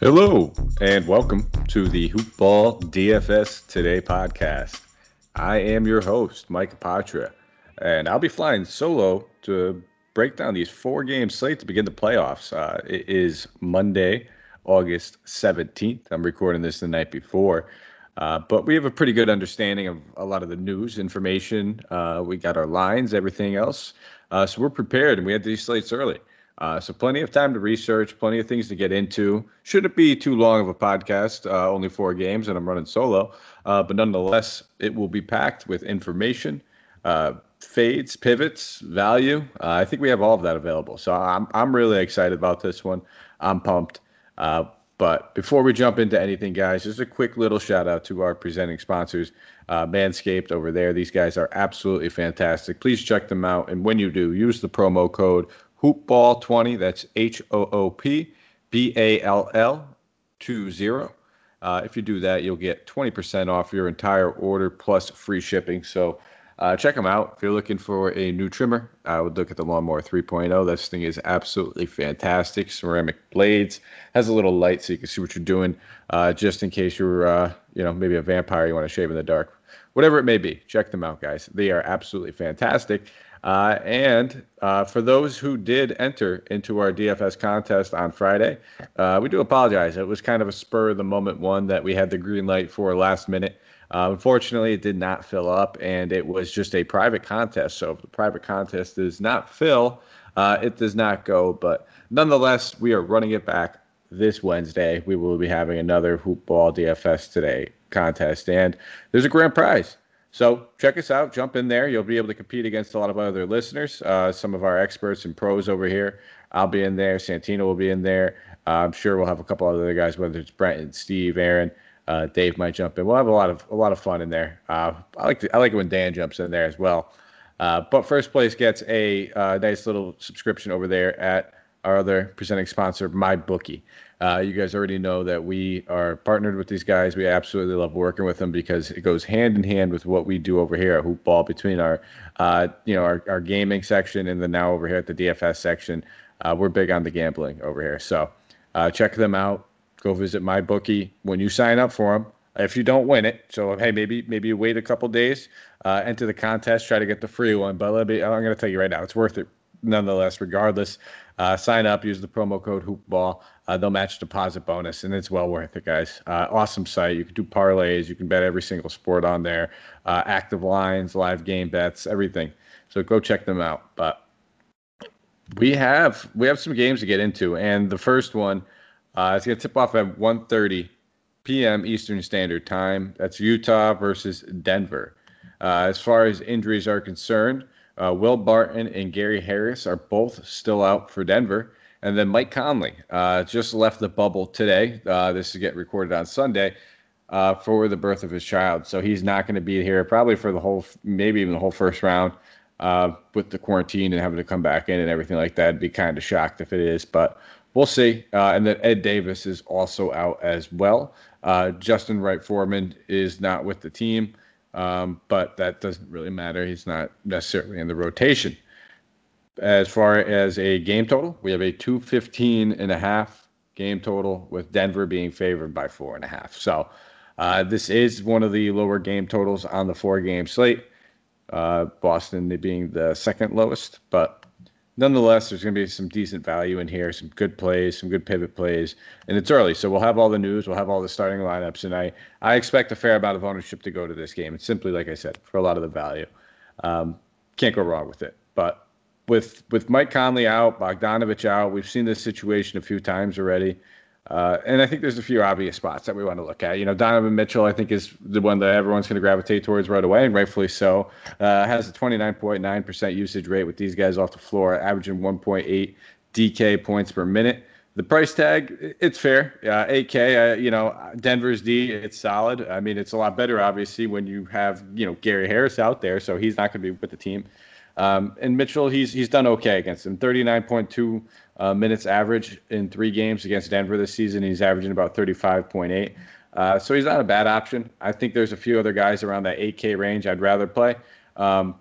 Hello, and welcome to the Hoopball DFS Today podcast. I am your host, Mike Patra, and I'll be flying solo to break down these four game slate to begin the playoffs. Uh, it is Monday, August 17th. I'm recording this the night before. Uh, but we have a pretty good understanding of a lot of the news information. Uh, we got our lines, everything else. Uh, so we're prepared, and we had these slates early. Uh, so plenty of time to research, plenty of things to get into. Shouldn't be too long of a podcast, uh, only four games, and I'm running solo. Uh, but nonetheless, it will be packed with information, uh, fades, pivots, value. Uh, I think we have all of that available. So I'm I'm really excited about this one. I'm pumped. Uh, but before we jump into anything, guys, just a quick little shout out to our presenting sponsors, Manscaped over there. These guys are absolutely fantastic. Please check them out, and when you do, use the promo code hoopball20 that's h-o-o-p b-a-l-l 20 uh, if you do that you'll get 20% off your entire order plus free shipping. So uh, check them out. If you're looking for a new trimmer i would look at the lawnmower 3.0 this thing is absolutely fantastic. Ceramic blades has a little light so you can see what you're doing uh, just in case you're uh, you know maybe a vampire you want to shave in the dark. Whatever it may be check them out guys. They are absolutely fantastic uh, and uh, for those who did enter into our DFS contest on Friday, uh, we do apologize. It was kind of a spur of the moment one that we had the green light for last minute. Uh, unfortunately, it did not fill up, and it was just a private contest. So if the private contest does not fill, uh, it does not go. But nonetheless, we are running it back this Wednesday. We will be having another Hoopball DFS Today contest, and there's a grand prize. So check us out. Jump in there. You'll be able to compete against a lot of other listeners, uh, some of our experts and pros over here. I'll be in there. Santino will be in there. Uh, I'm sure we'll have a couple other guys, whether it's Brent and Steve, Aaron, uh, Dave might jump in. We'll have a lot of a lot of fun in there. Uh, I like to, I like it when Dan jumps in there as well. Uh, but first place gets a uh, nice little subscription over there at our other presenting sponsor, MyBookie. Uh, you guys already know that we are partnered with these guys. We absolutely love working with them because it goes hand in hand with what we do over here at Hoopball between our, uh, you know, our, our gaming section and then now over here at the DFS section. Uh, we're big on the gambling over here. So uh, check them out. Go visit my bookie when you sign up for them. If you don't win it, so hey, maybe maybe wait a couple days, uh, enter the contest, try to get the free one. But let me, I'm going to tell you right now, it's worth it nonetheless, regardless. Uh, sign up, use the promo code Hoopball. Uh, they'll match deposit bonus, and it's well worth it, guys. Uh, awesome site. You can do parlays. You can bet every single sport on there. Uh, active lines, live game bets, everything. So go check them out. But we have we have some games to get into, and the first one uh, is going to tip off at 1:30 p.m. Eastern Standard Time. That's Utah versus Denver. Uh, as far as injuries are concerned. Uh, Will Barton and Gary Harris are both still out for Denver. And then Mike Conley uh, just left the bubble today. Uh, this is getting recorded on Sunday uh, for the birth of his child. So he's not going to be here probably for the whole, maybe even the whole first round uh, with the quarantine and having to come back in and everything like that. I'd be kind of shocked if it is, but we'll see. Uh, and then Ed Davis is also out as well. Justin Wright Foreman is not with the team. Um, but that doesn't really matter. He's not necessarily in the rotation. As far as a game total, we have a 215 and a half game total with Denver being favored by four and a half. So uh, this is one of the lower game totals on the four game slate. Uh, Boston being the second lowest, but nonetheless, there's going to be some decent value in here, some good plays, some good pivot plays, and it's early, so we'll have all the news, we'll have all the starting lineups, and I I expect a fair amount of ownership to go to this game. It's simply like I said for a lot of the value. Um, can't go wrong with it. But with with Mike Conley out, Bogdanovich out, we've seen this situation a few times already. Uh, and I think there's a few obvious spots that we want to look at. You know, Donovan Mitchell, I think, is the one that everyone's going to gravitate towards right away, and rightfully so. Uh, has a 29.9% usage rate with these guys off the floor, averaging 1.8 DK points per minute. The price tag, it's fair. Uh, 8K, uh, you know, Denver's D, it's solid. I mean, it's a lot better, obviously, when you have, you know, Gary Harris out there, so he's not going to be with the team. Um, and Mitchell, he's he's done okay against him. 39.2 uh, minutes average in three games against Denver this season. He's averaging about 35.8. Uh, so he's not a bad option. I think there's a few other guys around that 8K range I'd rather play. Um,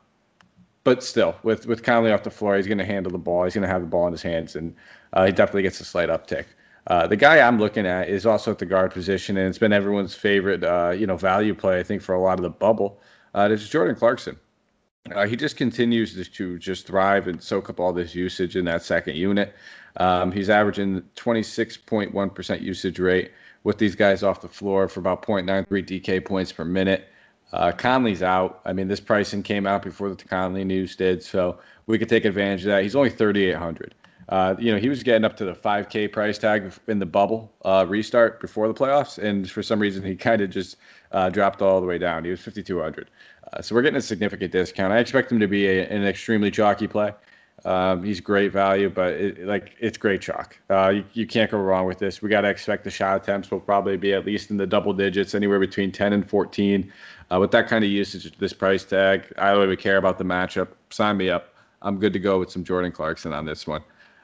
but still, with with Conley off the floor, he's going to handle the ball. He's going to have the ball in his hands, and uh, he definitely gets a slight uptick. Uh, the guy I'm looking at is also at the guard position, and it's been everyone's favorite, uh, you know, value play. I think for a lot of the bubble, uh, is Jordan Clarkson. Uh, he just continues to just thrive and soak up all this usage in that second unit. Um, he's averaging 26.1% usage rate with these guys off the floor for about 0.93 DK points per minute. Uh, Conley's out. I mean, this pricing came out before the Conley news did, so we could take advantage of that. He's only 3,800. Uh, you know, he was getting up to the 5K price tag in the bubble uh, restart before the playoffs, and for some reason he kind of just uh, dropped all the way down. He was 5,200. Uh, so we're getting a significant discount. I expect him to be a, an extremely chalky play. Um, he's great value, but it, like it's great chalk. Uh, you, you, can't go wrong with this. We got to expect the shot attempts will probably be at least in the double digits, anywhere between 10 and 14. Uh, with that kind of usage, this price tag, I don't really care about the matchup. Sign me up. I'm good to go with some Jordan Clarkson on this one.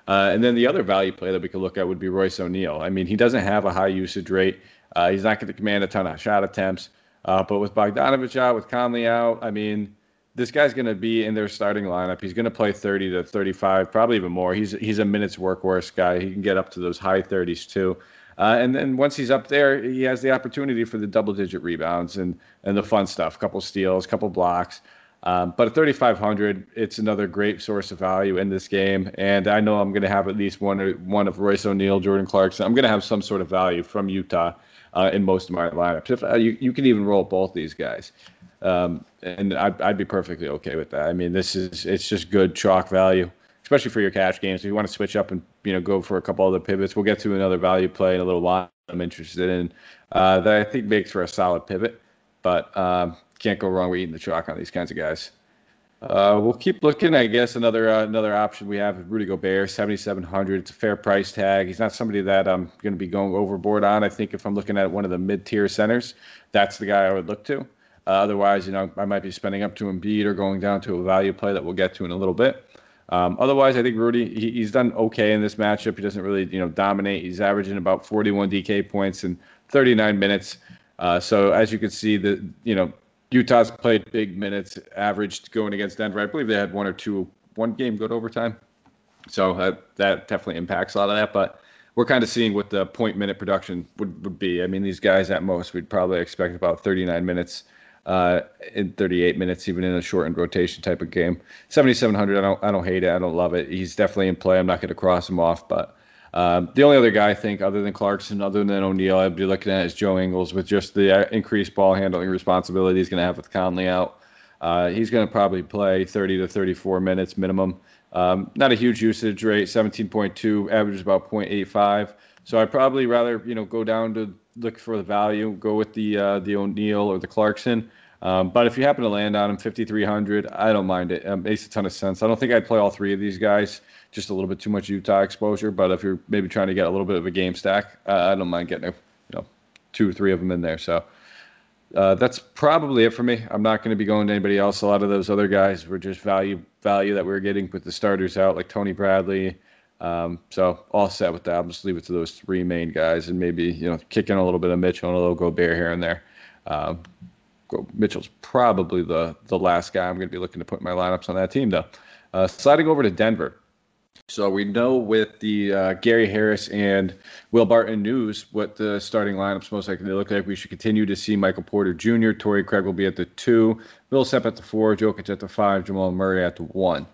Uh, and then the other value play that we could look at would be Royce O'Neale. I mean, he doesn't have a high usage rate. Uh, he's not going to command a ton of shot attempts. Uh, but with Bogdanovich out, with Conley out, I mean, this guy's going to be in their starting lineup. He's going to play 30 to 35, probably even more. He's he's a minutes workhorse guy. He can get up to those high 30s too. Uh, and then once he's up there, he has the opportunity for the double-digit rebounds and and the fun stuff, couple steals, couple blocks. Um, but at 3,500, it's another great source of value in this game. And I know I'm going to have at least one one of Royce O'Neale, Jordan Clarkson. I'm going to have some sort of value from Utah uh, in most of my lineups. If uh, you you can even roll both these guys. Um, and I'd, I'd be perfectly okay with that. I mean, this is it's just good chalk value, especially for your cash games. If you want to switch up and you know go for a couple other pivots, we'll get to another value play in a little while. I'm interested in uh, that I think makes for a solid pivot, but um, can't go wrong with eating the chalk on these kinds of guys. Uh, we'll keep looking. I guess another uh, another option we have is Rudy Gobert, 7,700. It's a fair price tag. He's not somebody that I'm going to be going overboard on. I think if I'm looking at one of the mid tier centers, that's the guy I would look to. Uh, otherwise, you know, I might be spending up to Embiid or going down to a value play that we'll get to in a little bit. Um, otherwise, I think Rudy he, he's done okay in this matchup. He doesn't really you know dominate. He's averaging about 41 DK points in 39 minutes. Uh, so as you can see, the you know Utah's played big minutes, averaged going against Denver. I believe they had one or two, one game go to overtime. So uh, that definitely impacts a lot of that. But we're kind of seeing what the point minute production would, would be. I mean, these guys at most, we'd probably expect about 39 minutes uh, in 38 minutes, even in a shortened rotation type of game. 7,700, I don't, I don't hate it. I don't love it. He's definitely in play. I'm not going to cross him off, but um, the only other guy I think, other than Clarkson, other than O'Neale, I'd be looking at is Joe Ingles with just the uh, increased ball handling responsibility he's going to have with Conley out. Uh, he's going to probably play 30 to 34 minutes minimum. Um, not a huge usage rate, 17.2, averages about 0.85. So I'd probably rather you know go down to look for the value, go with the uh, the O'Neale or the Clarkson. Um, but if you happen to land on him 5,300, I don't mind it. It makes a ton of sense. I don't think I'd play all three of these guys just a little bit too much Utah exposure. But if you're maybe trying to get a little bit of a game stack, uh, I don't mind getting a, you know two or three of them in there. So uh, that's probably it for me. I'm not going to be going to anybody else. A lot of those other guys were just value value that we are getting with the starters out, like Tony Bradley. Um, so all set with that. I'll just leave it to those three main guys, and maybe you know kick in a little bit of Mitchell and a little Gobert here and there. Um, Mitchell's probably the the last guy I'm going to be looking to put in my lineups on that team, though. Uh, sliding over to Denver. So we know with the uh, Gary Harris and Will Barton news what the starting lineups most likely look like. We should continue to see Michael Porter Jr., Torrey Craig will be at the two, Millsap at the four, Jokic at the five, Jamal Murray at the one.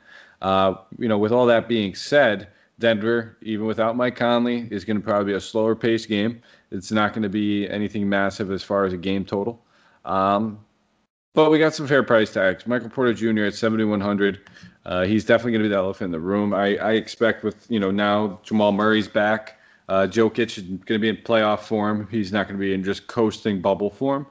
Uh, you know, with all that being said, Denver, even without Mike Conley, is going to probably be a slower pace game. It's not going to be anything massive as far as a game total. Um, But we got some fair price tags. Michael Porter Jr. at 7,100. Uh, he's definitely going to be the elephant in the room. I, I expect with you know now Jamal Murray's back. Uh, Jokic is going to be in playoff form. He's not going to be in just coasting bubble form.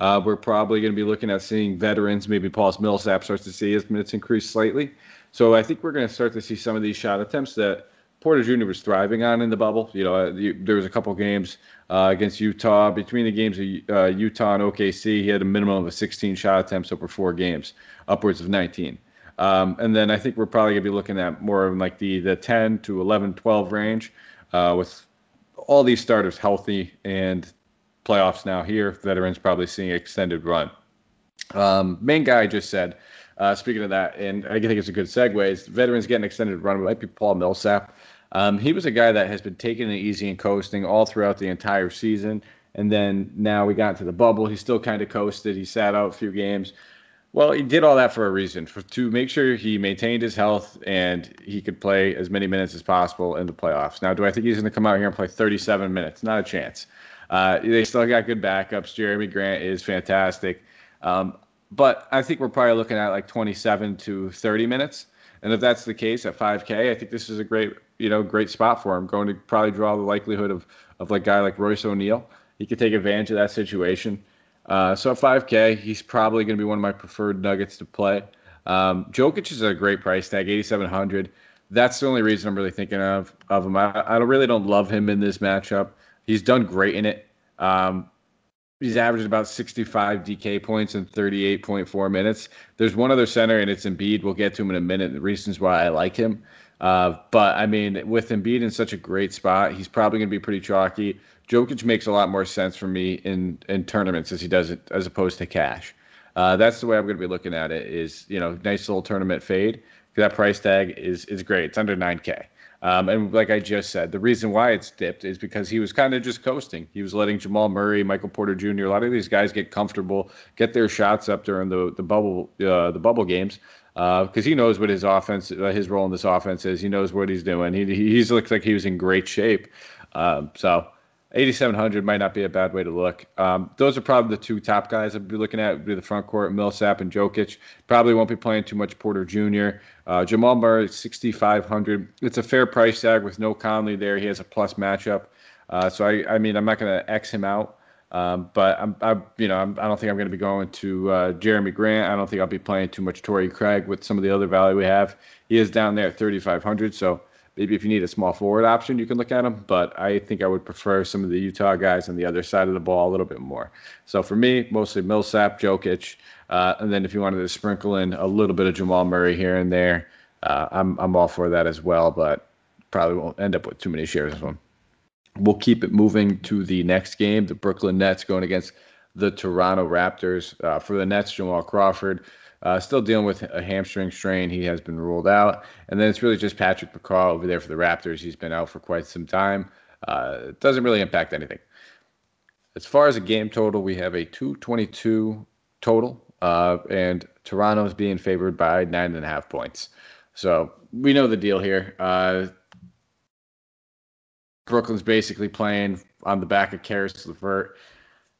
Uh, we're probably going to be looking at seeing veterans. Maybe Paul Millsap starts to see his minutes increase slightly. So I think we're going to start to see some of these shot attempts that Porter Jr. was thriving on in the bubble. You know, uh, there was a couple games uh, against Utah. Between the games of uh, Utah and OKC, he had a minimum of 16 shot attempts over four games, upwards of 19. Um, and then I think we're probably going to be looking at more of like the the 10 to 11, 12 range uh, with all these starters healthy and playoffs now here. Veterans probably seeing extended run. Um, main guy just said, uh, speaking of that, and I think it's a good segue, is veterans getting extended run. It might be Paul Millsap. Um, he was a guy that has been taking it easy and coasting all throughout the entire season. And then now we got into the bubble. He still kind of coasted. He sat out a few games. Well, he did all that for a reason, for, to make sure he maintained his health and he could play as many minutes as possible in the playoffs. Now, do I think he's going to come out here and play 37 minutes? Not a chance. Uh, they still got good backups. Jerami Grant is fantastic. Um, but I think we're probably looking at like 27 to 30 minutes. And if that's the case at 5K, I think this is a great, you know, great spot for him. Going to probably draw the likelihood of of like guy like Royce O'Neale. He could take advantage of that situation. Uh, so at 5K, he's probably going to be one of my preferred Nuggets to play. Um, Jokic is a great price tag, 8,700. That's the only reason I'm really thinking of of him. I, I really don't love him in this matchup. He's done great in it. Um, he's averaged about 65 DK points in 38.4 minutes. There's one other center, and it's Embiid. We'll get to him in a minute. The reasons why I like him. Uh, but I mean, with Embiid in such a great spot, he's probably going to be pretty chalky. Jokic makes a lot more sense for me in in tournaments as he does it as opposed to cash. Uh, that's the way I'm going to be looking at it. Is you know, nice little tournament fade. That price tag is is great. It's under 9K. Um, and like I just said, the reason why it's dipped is because he was kind of just coasting. He was letting Jamal Murray, Michael Porter Jr., a lot of these guys get comfortable, get their shots up during the the bubble uh, the bubble games because uh, he knows what his offense, uh, his role in this offense is. He knows what he's doing. He he looks like he was in great shape. Um, so 8,700 might not be a bad way to look. Um, those are probably the two top guys I'd be looking at. Would be the front court, Millsap and Jokic. Probably won't be playing too much Porter Jr. Uh, Jamal Murray, 6,500. It's a fair price tag with no Conley there. He has a plus matchup. Uh, so I, I mean, I'm not going to X him out. Um, but I'm, I, you know, I'm, I do not think I'm going to be going to uh, Jerami Grant. I don't think I'll be playing too much Torrey Craig with some of the other value we have. He is down there at 3,500. So maybe if you need a small forward option, you can look at him. But I think I would prefer some of the Utah guys on the other side of the ball a little bit more. So for me, mostly Millsap, Jokic, uh, and then if you wanted to sprinkle in a little bit of Jamal Murray here and there, uh, I'm I'm all for that as well. But probably won't end up with too many shares one. We'll keep it moving to the next game, the Brooklyn Nets going against the Toronto Raptors. Uh, for the Nets, Jamal Crawford uh, still dealing with a hamstring strain. He has been ruled out. And then it's really just Patrick McCaw over there for the Raptors. He's been out for quite some time. Uh, it doesn't really impact anything. As far as a game total, we have a 222 total, uh, and Toronto is being favored by nine and a half points. So we know the deal here. Uh, Brooklyn's basically playing on the back of Caris LeVert.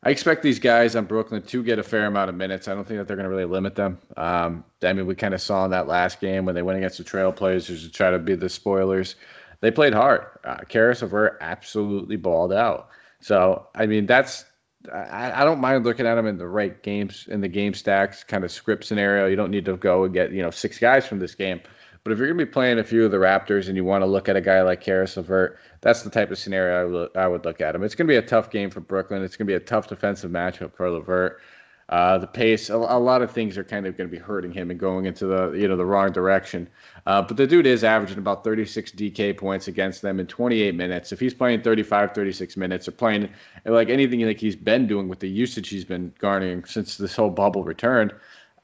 I expect these guys on Brooklyn to get a fair amount of minutes. I don't think that they're going to really limit them. Um, I mean, we kind of saw in that last game when they went against the Trailblazers to try to be the spoilers. They played hard. Uh, LeVert absolutely balled out. So, I mean, that's I, I, don't mind looking at them in the right games in the game stacks kind of script scenario. You don't need to go and get you know six guys from this game. But if you're going to be playing a few of the Raptors and you want to look at a guy like Caris LeVert, that's the type of scenario I would, I would look at him. It's going to be a tough game for Brooklyn. It's going to be a tough defensive matchup for LeVert. Uh, the pace, a, a, lot of things are kind of going to be hurting him and going into the you know the wrong direction. Uh, but the dude is averaging about 36 DK points against them in 28 minutes. If he's playing 35, 36 minutes, or playing like anything like he's been doing with the usage he's been garnering since this whole bubble returned,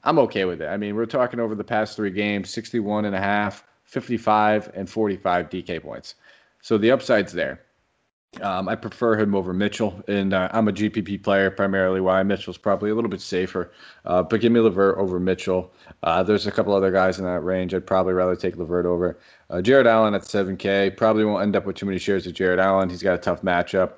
I'm okay with it. I mean, we're talking over the past three games 61 and a half, 55, and 45 DK points. So the upside's there. Um, I prefer him over Mitchell, and uh, I'm a GPP player primarily. Why Mitchell's probably a little bit safer, uh, but give me LeVert over Mitchell. Uh, there's a couple other guys in that range. I'd probably rather take LeVert over uh, Jarrett Allen at 7K. Probably won't end up with too many shares of Jarrett Allen. He's got a tough matchup.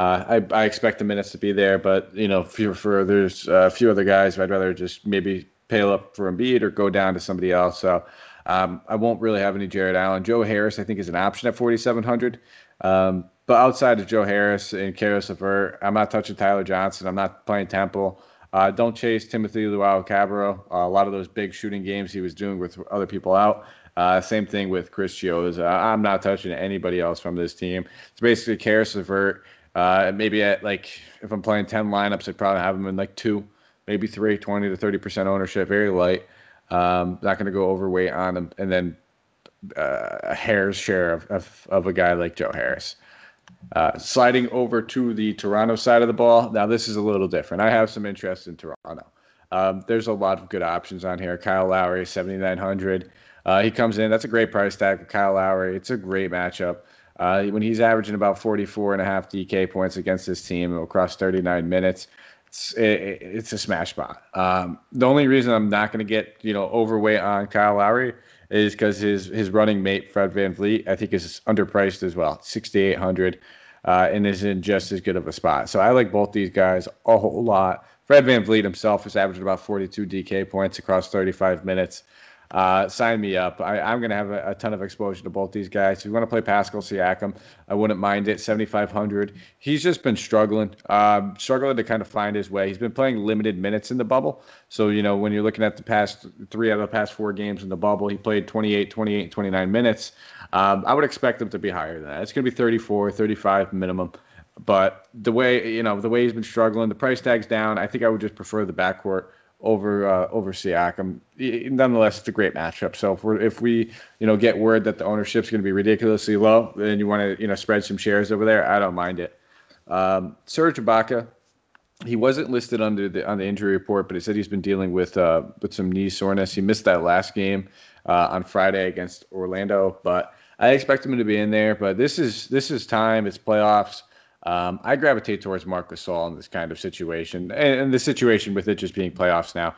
Uh, I, I expect the minutes to be there, but you know, for, for there's a few other guys, I'd rather just maybe pay up for Embiid or go down to somebody else. So um, I won't really have any Jarrett Allen. Joe Harris, I think, is an option at 4,700. Um, but outside of Joe Harris and Caris LeVert, I'm not touching Tyler Johnson. I'm not playing Temple. Uh, don't chase Timothy Luwawu-Cabarrot. Uh, a lot of those big shooting games he was doing with other people out. Uh, same thing with Chris Chiozza. I'm not touching anybody else from this team. It's basically Caris LeVert. Uh, maybe at like if I'm playing 10 lineups, I'd probably have him in like two, maybe three, 20 to 30 percent ownership, very light. Um, not going to go overweight on him, and then uh, a hair's share of, of, of a guy like Joe Harris. Uh, sliding over to the Toronto side of the ball. Now, this is a little different. I have some interest in Toronto. Um, there's a lot of good options on here. Kyle Lowry, 7,900. Uh, he comes in. That's a great price tag for Kyle Lowry. It's a great matchup. Uh, when he's averaging about 44 and a half DK points against this team across 39 minutes, it's, it, it's a smash spot. Um, the only reason I'm not going to get you know overweight on Kyle Lowry is because his his running mate Fred VanVleet I think is underpriced as well, 6,800, uh, and is in just as good of a spot. So I like both these guys a whole lot. Fred VanVleet himself is averaging about 42 DK points across 35 minutes uh, sign me up. I, am going to have a, a, ton of exposure to both these guys. If you want to play Pascal Siakam, I wouldn't mind it. 7,500. He's just been struggling, um, struggling to kind of find his way. He's been playing limited minutes in the bubble. So, you know, when you're looking at the past three out of the past four games in the bubble, he played 28, 28, 29 minutes. Um, I would expect him to be higher than that. It's going to be 34, 35 minimum. But the way, you know, the way he's been struggling, the price tag's down. I think I would just prefer the backcourt over uh, over Siakam. Nonetheless, it's a great matchup. So if we if we you know get word that the ownership's going to be ridiculously low, and you want to you know spread some shares over there, I don't mind it. Um, Serge Ibaka, he wasn't listed under the on the injury report, but he said he's been dealing with uh, with some knee soreness. He missed that last game uh, on Friday against Orlando, but I expect him to be in there. But this is this is time. It's playoffs. Um, I gravitate towards Marc Gasol in this kind of situation, and, and the situation with it just being playoffs now.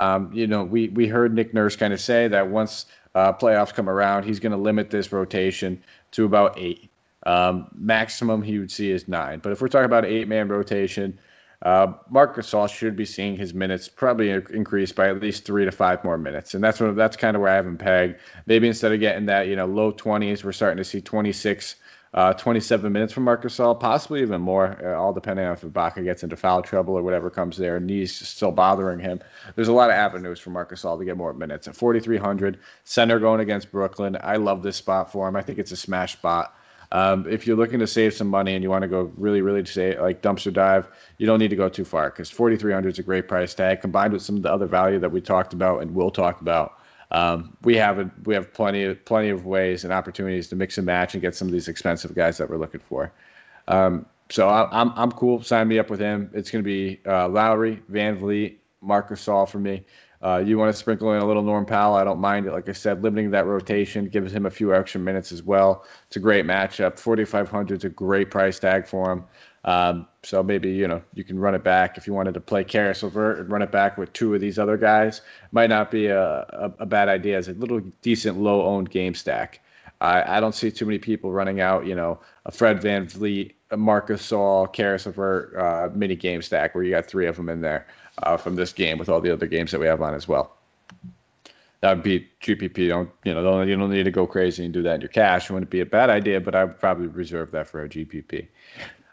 Um, you know, we we heard Nick Nurse kind of say that once uh, playoffs come around, he's going to limit this rotation to about eight. Um, maximum he would see is nine. But if we're talking about eight man rotation, uh, Marc Gasol should be seeing his minutes probably increase by at least three to five more minutes, and that's what that's kind of where I have him pegged. Maybe instead of getting that you know low twenties, we're starting to see twenty six uh, 27 minutes from Marc Gasol, possibly even more, uh, all depending on if Ibaka gets into foul trouble or whatever comes there, knees still bothering him. There's a lot of avenues for Marc Gasol to get more minutes. At 4,300, center going against Brooklyn. I love this spot for him. I think it's a smash spot. Um, if you're looking to save some money and you want to go really, really say like dumpster dive, you don't need to go too far because 4,300 is a great price tag combined with some of the other value that we talked about and will talk about um, we have we have plenty of plenty of ways and opportunities to mix and match and get some of these expensive guys that we're looking for. Um, so I, am I'm, I'm cool. Sign me up with him. It's going to be uh, Lowry, VanVleet, Marcus Gasol for me. Uh, you want to sprinkle in a little Norm Powell? I don't mind it. Like I said, limiting that rotation gives him a few extra minutes as well. It's a great matchup. 4,500 is a great price tag for him. Um, so maybe you know you can run it back if you wanted to play Caris LeVert and run it back with two of these other guys. Might not be a, a, a bad idea as a little decent low owned game stack. I, I don't see too many people running out, you know, a Fred VanVleet, a Marc Gasol, Caris LeVert uh, mini game stack where you got three of them in there uh, from this game with all the other games that we have on as well. That would be GPP. Don't you know? Don't, you don't need to go crazy and do that in your cash. It wouldn't be a bad idea, but I would probably reserve that for a GPP.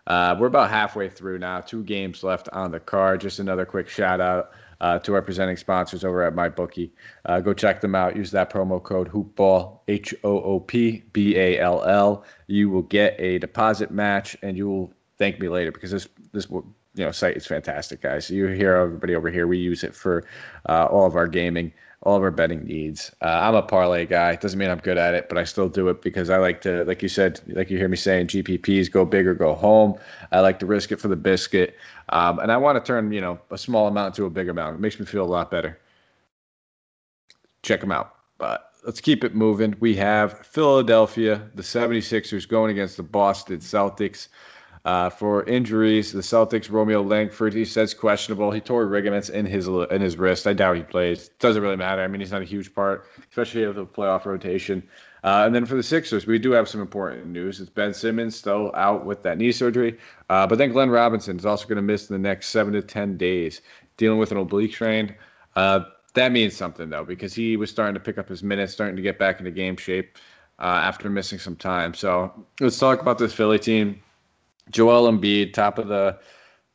Uh, we're about halfway through now. Two games left on the card. Just another quick shout out uh, to our presenting sponsors over at MyBookie. Uh, go check them out. Use that promo code HoopBall H O O P B A L L. You will get a deposit match, and you will thank me later because this this you know site is fantastic, guys. You hear everybody over here. We use it for uh, all of our gaming all of our betting needs. Uh, I'm a parlay guy. Doesn't mean I'm good at it, but I still do it because I like to, like you said, like you hear me saying, GPPs go big or go home. I like to risk it for the biscuit, um, and I want to turn you know a small amount to a big amount. It makes me feel a lot better. Check them out. But let's keep it moving. We have Philadelphia, the 76ers going against the Boston Celtics. Uh, for injuries, the Celtics, Romeo Langford, he says questionable. He tore ligaments in his in his wrist. I doubt he plays. Doesn't really matter. I mean, he's not a huge part, especially of the playoff rotation. Uh, and then for the Sixers, we do have some important news. It's Ben Simmons still out with that knee surgery, uh, but then Glenn Robinson is also going to miss the next seven to ten days, dealing with an oblique strain. Uh, that means something though, because he was starting to pick up his minutes, starting to get back into game shape uh, after missing some time. So let's talk about this Philly team. Joel Embiid, top of the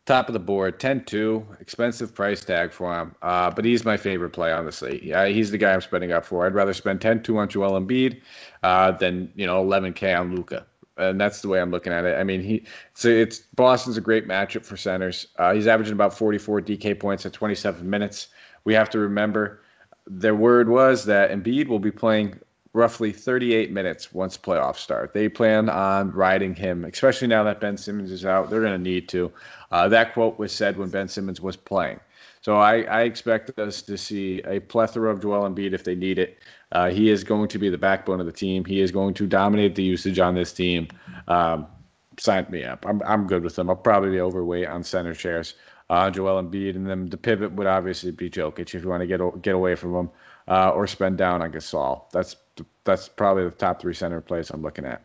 top of the board, 10-2, expensive price tag for him. Uh, but he's my favorite play, honestly. Yeah, he's the guy I'm spending up for. I'd rather spend 10-2 on Joel Embiid uh, than you know 11k on Luka. And that's the way I'm looking at it. I mean, he so it's Boston's a great matchup for centers. Uh, he's averaging about 44 DK points at 27 minutes. We have to remember their word was that Embiid will be playing roughly 38 minutes once playoffs start. They plan on riding him, especially now that Ben Simmons is out. They're going to need to. Uh, that quote was said when Ben Simmons was playing. So I, I, expect us to see a plethora of Joel Embiid if they need it. Uh, he is going to be the backbone of the team. He is going to dominate the usage on this team. Um, sign me up. I'm, I'm good with them. I'll probably be overweight on center chairs. Uh, Joel Embiid, and then the pivot would obviously be Jokic if you want to get get away from him uh, or spend down on Gasol. That's that's probably the top three center plays I'm looking at.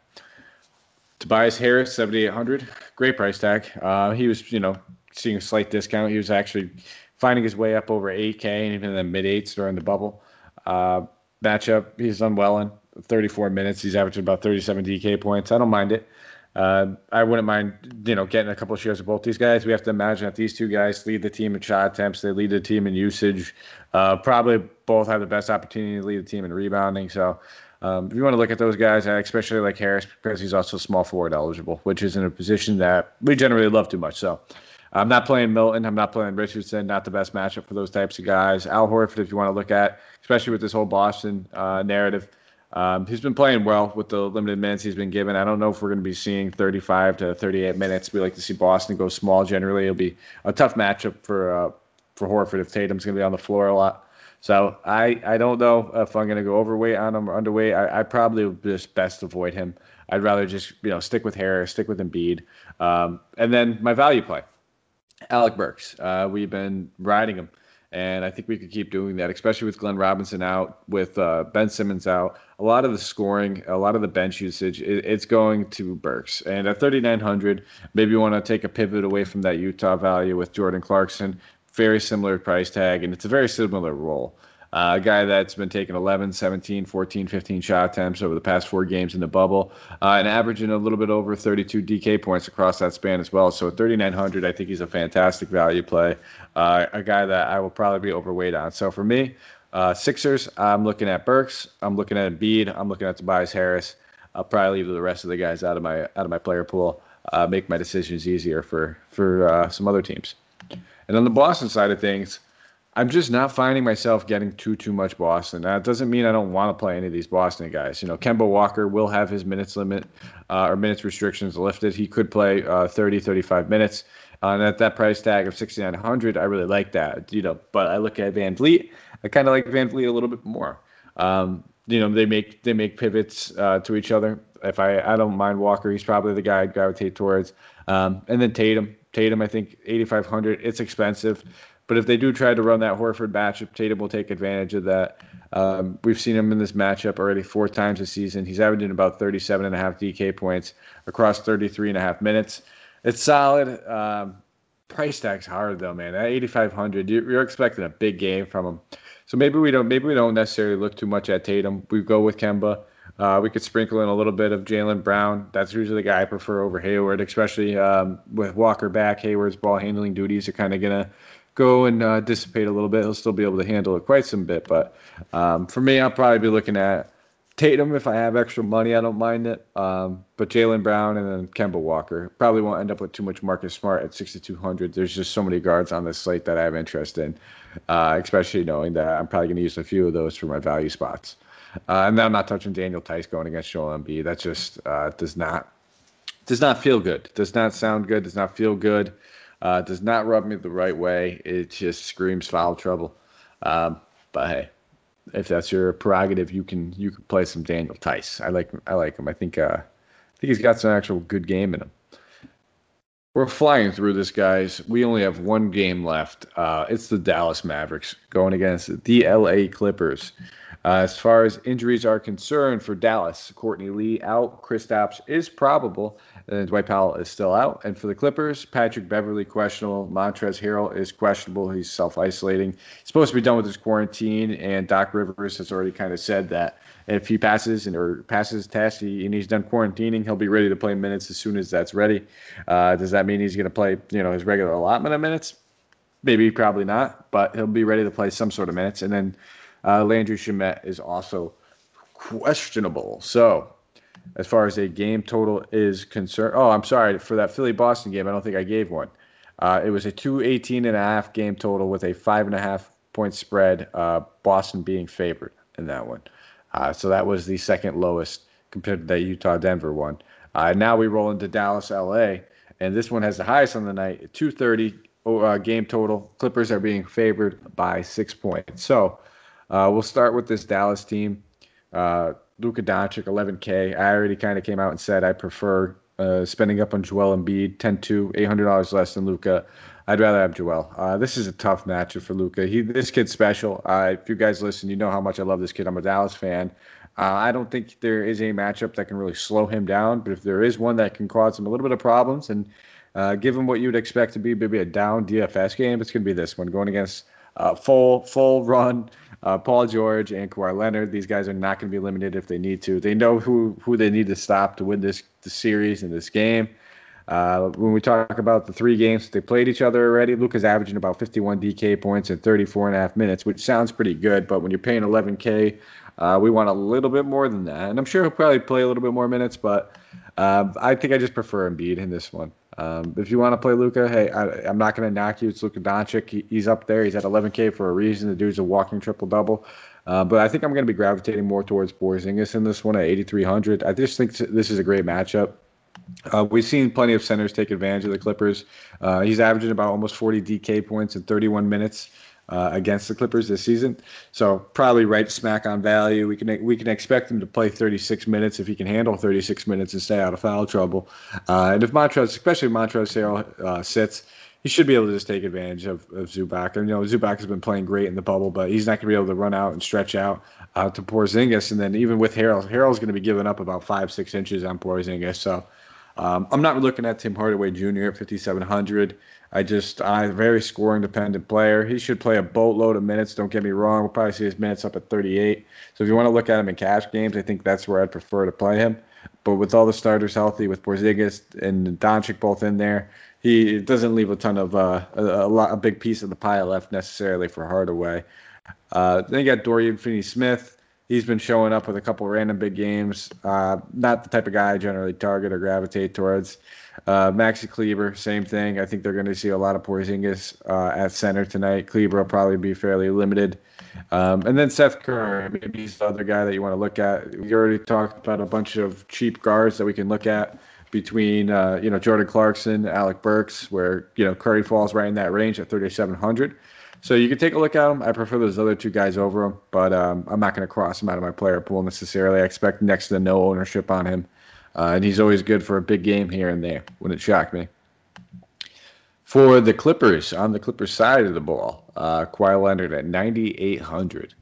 Tobias Harris, 7,800, great price tag. Uh, he was, you know, seeing a slight discount. He was actually finding his way up over 8K and even in the mid eights during the bubble. Uh, matchup, he's done well in 34 minutes. He's averaging about 37 DK points. I don't mind it. Uh, I wouldn't mind, you know, getting a couple of shares of both these guys. We have to imagine that these two guys lead the team in shot attempts. They lead the team in usage. Uh, probably both have the best opportunity to lead the team in rebounding. So um, if you want to look at those guys, especially like Harris because he's also small forward eligible, which is in a position that we generally love too much. So I'm not playing Milton. I'm not playing Richardson. Not the best matchup for those types of guys. Al Horford, if you want to look at, especially with this whole Boston uh, narrative – um, he's been playing well with the limited minutes he's been given. I don't know if we're going to be seeing 35 to 38 minutes. We like to see Boston go small. Generally, it'll be a tough matchup for uh, for Horford if Tatum's going to be on the floor a lot. So I, I don't know if I'm going to go overweight on him or underweight. I, I probably would just best avoid him. I'd rather just you know stick with Harris, stick with Embiid, um, and then my value play, Alec Burks. Uh, we've been riding him and I think we could keep doing that, especially with Glenn Robinson out, with uh, Ben Simmons out. A lot of the scoring, a lot of the bench usage, it, it's going to Burks. And at 3,900, maybe you want to take a pivot away from that Utah value with Jordan Clarkson. Very similar price tag, and it's a very similar role. Uh, a guy that's been taking 11, 17, 14, 15 shot attempts over the past four games in the bubble, uh, and averaging a little bit over 32 DK points across that span as well. So at 3,900, I think he's a fantastic value play. Uh, a guy that I will probably be overweight on. So for me, uh, Sixers, I'm looking at Burks, I'm looking at Embiid, I'm looking at Tobias Harris. I'll probably leave the rest of the guys out of my out of my player pool. Uh, make my decisions easier for for uh, some other teams. And on the Boston side of things, I'm just not finding myself getting too too much Boston. That doesn't mean I don't want to play any of these Boston guys. You know, Kemba Walker will have his minutes limit uh, or minutes restrictions lifted. He could play uh, 30, 35 minutes. Uh, and at that price tag of 6,900, I really like that. You know, but I look at VanVleet. I kind of like VanVleet a little bit more. Um, you know, they make they make pivots uh, to each other. If I I don't mind Walker, he's probably the guy I'd gravitate towards. Um, and then Tatum, Tatum, I think 8,500. It's expensive. But if they do try to run that Horford matchup, Tatum will take advantage of that. Um, we've seen him in this matchup already four times this season. He's averaging about 37 and a half DK points across 33 and a half minutes. It's solid. Um, price tag's hard though, man. At 8,500, you're expecting a big game from him. So maybe we don't. Maybe we don't necessarily look too much at Tatum. We go with Kemba. Uh, we could sprinkle in a little bit of Jaylen Brown. That's usually the guy I prefer over Hayward, especially um, with Walker back. Hayward's ball handling duties are kind of gonna go and uh, dissipate a little bit. He'll still be able to handle it quite some bit. But um, for me, I'll probably be looking at Tatum if I have extra money. I don't mind it. Um, but Jaylen Brown and then Kemba Walker probably won't end up with too much Marcus Smart at 6,200. There's just so many guards on this slate that I have interest in, uh, especially knowing that I'm probably going to use a few of those for my value spots. Uh, and then I'm not touching Daniel Theis going against Joel Embiid. That just uh, does not does not feel good. Does not sound good. Does not feel good. Uh, does not rub me the right way. It just screams foul trouble. Um, but hey, if that's your prerogative, you can you can play some Daniel Theis. I like I like him. I think uh, I think he's got some actual good game in him. We're flying through this, guys. We only have one game left. Uh, it's the Dallas Mavericks going against the LA Clippers. Uh, as far as injuries are concerned for Dallas, Courtney Lee out, Chris Kristaps is probable, and Dwight Powell is still out. And for the Clippers, Patrick Beverley questionable, Montrezl Harrell is questionable. He's self isolating. He's supposed to be done with his quarantine, and Doc Rivers has already kind of said that if he passes and or passes test he, and he's done quarantining, he'll be ready to play minutes as soon as that's ready. Uh, does that mean he's going to play, you know, his regular allotment of minutes? Maybe, probably not, but he'll be ready to play some sort of minutes. And then uh, Landry Shamet is also questionable. So, as far as a game total is concerned, oh, I'm sorry for that Philly Boston game. I don't think I gave one. Uh, it was a 218 and a half game total with a five and a half point spread. Uh, Boston being favored in that one. Uh, so that was the second lowest compared to that Utah Denver one. Uh, now we roll into Dallas LA, and this one has the highest on the night 230 uh, game total. Clippers are being favored by six points. So uh, we'll start with this Dallas team. Uh, Luka Doncic, 11K. I already kind of came out and said I prefer uh, spending up on Joel Embiid, 10 2, $800 less than Luka. I'd rather have Joel. Uh, this is a tough matchup for Luka. He, this kid's special. Uh, if you guys listen, you know how much I love this kid. I'm a Dallas fan. Uh, I don't think there is a matchup that can really slow him down, but if there is one that can cause him a little bit of problems and uh, give him what you'd expect to be maybe a down DFS game, it's going to be this one going against uh, full full run uh, Paul George and Kawhi Leonard. These guys are not going to be limited if they need to. They know who who they need to stop to win this the series in this game. Uh, when we talk about the three games they played each other already, Luka's averaging about 51 DK points in 34 and a half minutes, which sounds pretty good. But when you're paying 11K, uh, we want a little bit more than that. And I'm sure he'll probably play a little bit more minutes, but uh, I think I just prefer Embiid in this one. Um, if you want to play Luka, hey, I, am not going to knock you. It's Luka Doncic. He, he's up there. He's at 11K for a reason. The dude's a walking triple double. Uh, but I think I'm going to be gravitating more towards Porzingis in this one at 8,300. I just think this is a great matchup. Uh, we've seen plenty of centers take advantage of the Clippers. Uh, he's averaging about almost 40 DK points in 31 minutes uh, against the Clippers this season. So probably right smack on value. We can we can expect him to play 36 minutes if he can handle 36 minutes and stay out of foul trouble. Uh, and if Montrezl, especially Montrezl uh, sits, he should be able to just take advantage of, of Zubac. And you know Zubac has been playing great in the bubble, but he's not going to be able to run out and stretch out uh, to Porzingis. And then even with Harrell, Harrell's going to be giving up about five six inches on Porzingis. So um, I'm not looking at Tim Hardaway Jr. at 5,700. I just, I'm very scoring dependent player. He should play a boatload of minutes. Don't get me wrong. We'll probably see his minutes up at 38. So if you want to look at him in cash games, I think that's where I'd prefer to play him. But with all the starters healthy, with Porzingis and Doncic both in there, he doesn't leave a ton of uh, a, a, lot, a big piece of the pie left necessarily for Hardaway. Uh, then you got Dorian Finney-Smith he's been showing up with a couple random big games. Uh, not the type of guy I generally target or gravitate towards. Uh, Maxi Kleber, same thing. I think they're going to see a lot of Porzingis uh, at center tonight. Kleber will probably be fairly limited. Um, and then Seth Curry, maybe he's the other guy that you want to look at. We already talked about a bunch of cheap guards that we can look at between uh, you know Jordan Clarkson, Alec Burks, where you know Curry falls right in that range at 3,700. So you can take a look at him. I prefer those other two guys over him, but um, I'm not going to cross him out of my player pool necessarily. I expect next to no ownership on him, uh, and he's always good for a big game here and there. Wouldn't shock me. For the Clippers, on the Clippers side of the ball, uh, Kawhi Leonard at 9,800.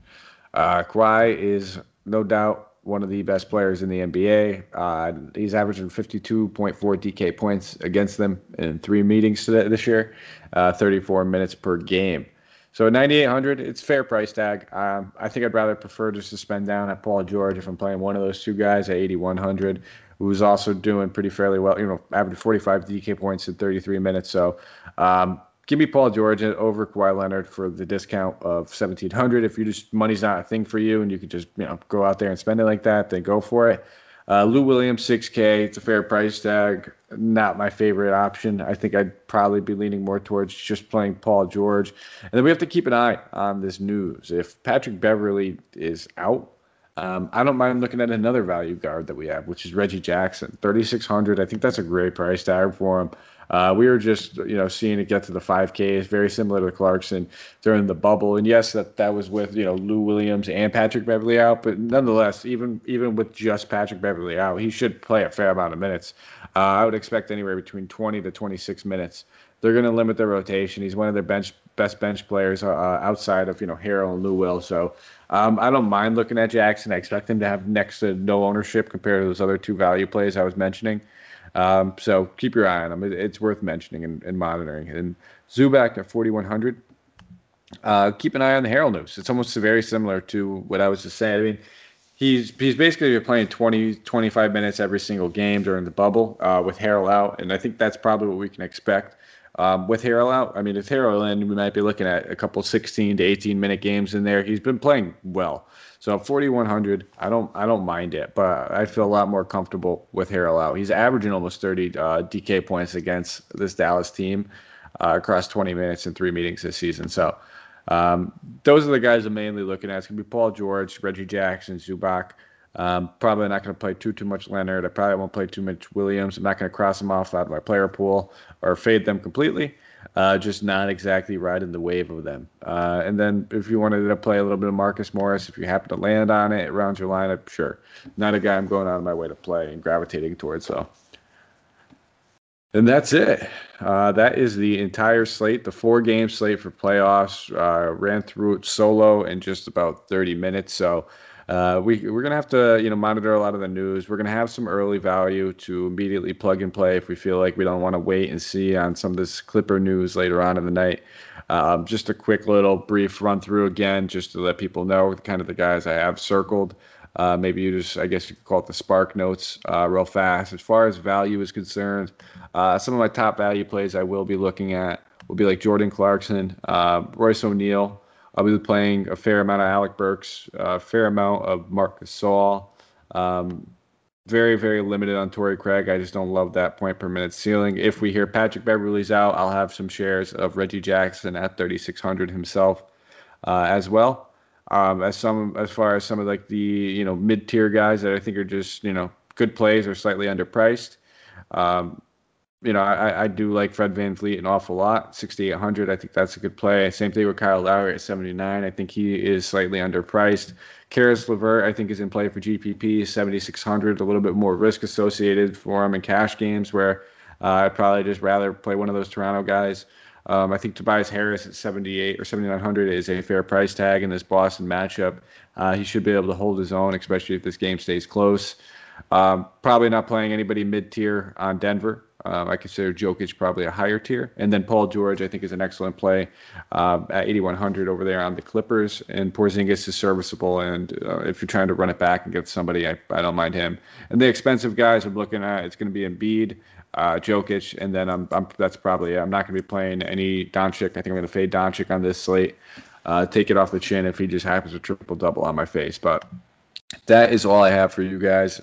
Uh, Kawhi is no doubt one of the best players in the NBA. Uh, he's averaging 52.4 DK points against them in three meetings this year, uh, 34 minutes per game. So at 9,800, it's fair price tag. Um, I think I'd rather prefer to spend down at Paul George if I'm playing one of those two guys at 8,100, who's also doing pretty fairly well. You know, average 45 DK points in 33 minutes. So um, give me Paul George over Kawhi Leonard for the discount of 1,700. If you just money's not a thing for you and you could just you know go out there and spend it like that, then go for it. Uh, Lou Williams, 6K. It's a fair price tag. Not my favorite option. I think I'd probably be leaning more towards just playing Paul George. And then we have to keep an eye on this news. If Patrick Beverley is out, Um, I don't mind looking at another value guard that we have, which is Reggie Jackson, 3,600. I think that's a great price tag for him. Uh, we were just, you know, seeing it get to the 5Ks, very similar to Clarkson during the bubble. And yes, that, that was with, you know, Lou Williams and Patrick Beverley out, but nonetheless, even even with just Patrick Beverley out, he should play a fair amount of minutes. Uh, I would expect anywhere between 20 to 26 minutes. They're going to limit their rotation. He's one of their bench best bench players uh, outside of you know Harrell and Lou Will. So um, I don't mind looking at Jackson. I expect him to have next to no ownership compared to those other two value plays I was mentioning. Um, so keep your eye on him. It, it's worth mentioning and, and, monitoring. And Zubac at 4,100. Uh, keep an eye on the Harrell news. It's almost very similar to what I was just saying. I mean, he's he's basically playing 20, 25 minutes every single game during the bubble uh, with Harrell out, and I think that's probably what we can expect. Um, with Harrell out, I mean, if Harrell in, we might be looking at a couple 16 to 18 minute games in there. He's been playing well. So 4100, I don't I don't mind it, but I feel a lot more comfortable with Harrell out. He's averaging almost 30 uh, DK points against this Dallas team uh, across 20 minutes and three meetings this season. So um, those are the guys I'm mainly looking at. It's gonna be Paul George, Reggie Jackson, Zubac. Um, probably not going to play too too much Leonard. I probably won't play too much Williams. I'm not going to cross them off out of my player pool or fade them completely. Uh, just not exactly riding the wave of them. Uh, and then if you wanted to play a little bit of Marcus Morris, if you happen to land on it around your lineup, sure. Not a guy I'm going out of my way to play and gravitating towards. So. And that's it. Uh, that is the entire slate, the four game slate for playoffs. Uh, ran through it solo in just about 30 minutes. So uh, we we're gonna have to you know monitor a lot of the news. We're gonna have some early value to immediately plug and play if we feel like we don't want to wait and see on some of this Clipper news later on in the night. Um, just a quick little brief run through again, just to let people know kind of the guys I have circled. Uh, maybe you just, I guess you could call it the spark notes uh, real fast. As far as value is concerned, uh, some of my top value plays I will be looking at will be like Jordan Clarkson, uh, Royce O'Neale, I'll be playing a fair amount of Alec Burks, a fair amount of Marc Gasol. Um, very, very limited on Torrey Craig. I just don't love that point per minute ceiling. If we hear Patrick Beverley's out, I'll have some shares of Reggie Jackson at 3,600 himself uh, as well. Um, as some, as far as some of like the you know mid tier guys that I think are just you know good plays or slightly underpriced. Um, you know, I, I do like Fred Van VanVleet an awful lot. 6,800, I think that's a good play. Same thing with Kyle Lowry at 79. I think he is slightly underpriced. Caris LeVert, I think, is in play for GPP, 7,600, a little bit more risk associated for him in cash games where uh, I'd probably just rather play one of those Toronto guys. Um, I think Tobias Harris at 78 or 7,900 is a fair price tag in this Boston matchup. Uh, he should be able to hold his own, especially if this game stays close. Um, probably not playing anybody mid tier on Denver. Um, I consider Jokic probably a higher tier, and then Paul George I think is an excellent play uh, at 8100 over there on the Clippers. And Porzingis is serviceable, and uh, if you're trying to run it back and get somebody, I, I don't mind him. And the expensive guys I'm looking at, it's going to be Embiid, uh, Jokic, and then I'm, I'm that's probably. I'm not going to be playing any Doncic. I think I'm going to fade Doncic on this slate. Uh, take it off the chin if he just happens to triple double on my face, but. That is all I have for you guys.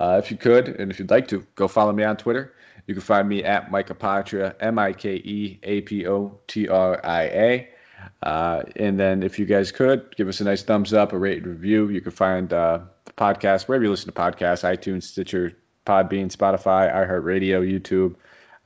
Uh, if you could, and if you'd like to, go follow me on Twitter you can find me at Mike Apotria, M I K E A P O T R I A. Uh, and then if you guys could give us a nice thumbs up, a rate review, you can find uh, the podcast wherever you listen to podcasts iTunes, Stitcher, Podbean, Spotify, iHeartRadio, YouTube.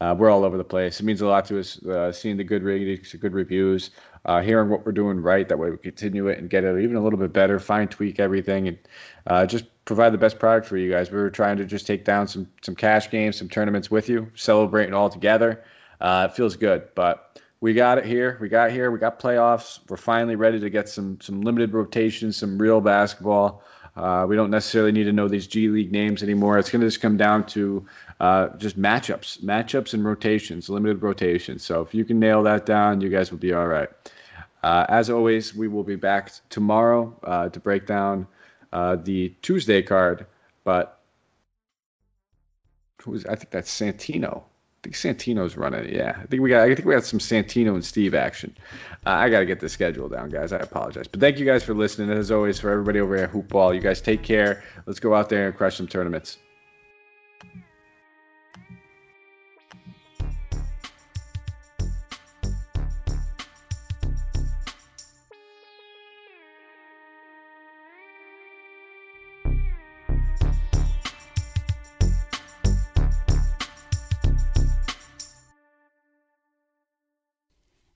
Uh, we're all over the place. It means a lot to us uh, seeing the good ratings, good reviews, uh, hearing what we're doing right. That way we continue it and get it even a little bit better, fine tweak everything, and uh, just provide the best product for you guys. We were trying to just take down some some cash games, some tournaments with you, celebrating all together. Uh, it feels good, but we got it here. We got here. We got playoffs. We're finally ready to get some some limited rotations, some real basketball. Uh, we don't necessarily need to know these G League names anymore. It's going to just come down to uh, just matchups, matchups and rotations, limited rotations. So if you can nail that down, you guys will be all right. Uh, as always, we will be back tomorrow uh, to break down uh, the Tuesday card, but who's I think that's Santino. I think Santino's running. Yeah, I think we got. I think we got some Santino and Steve action. Uh, I got to get the schedule down, guys. I apologize, but thank you guys for listening. As always, for everybody over at Hoopball, you guys take care. Let's go out there and crush some tournaments.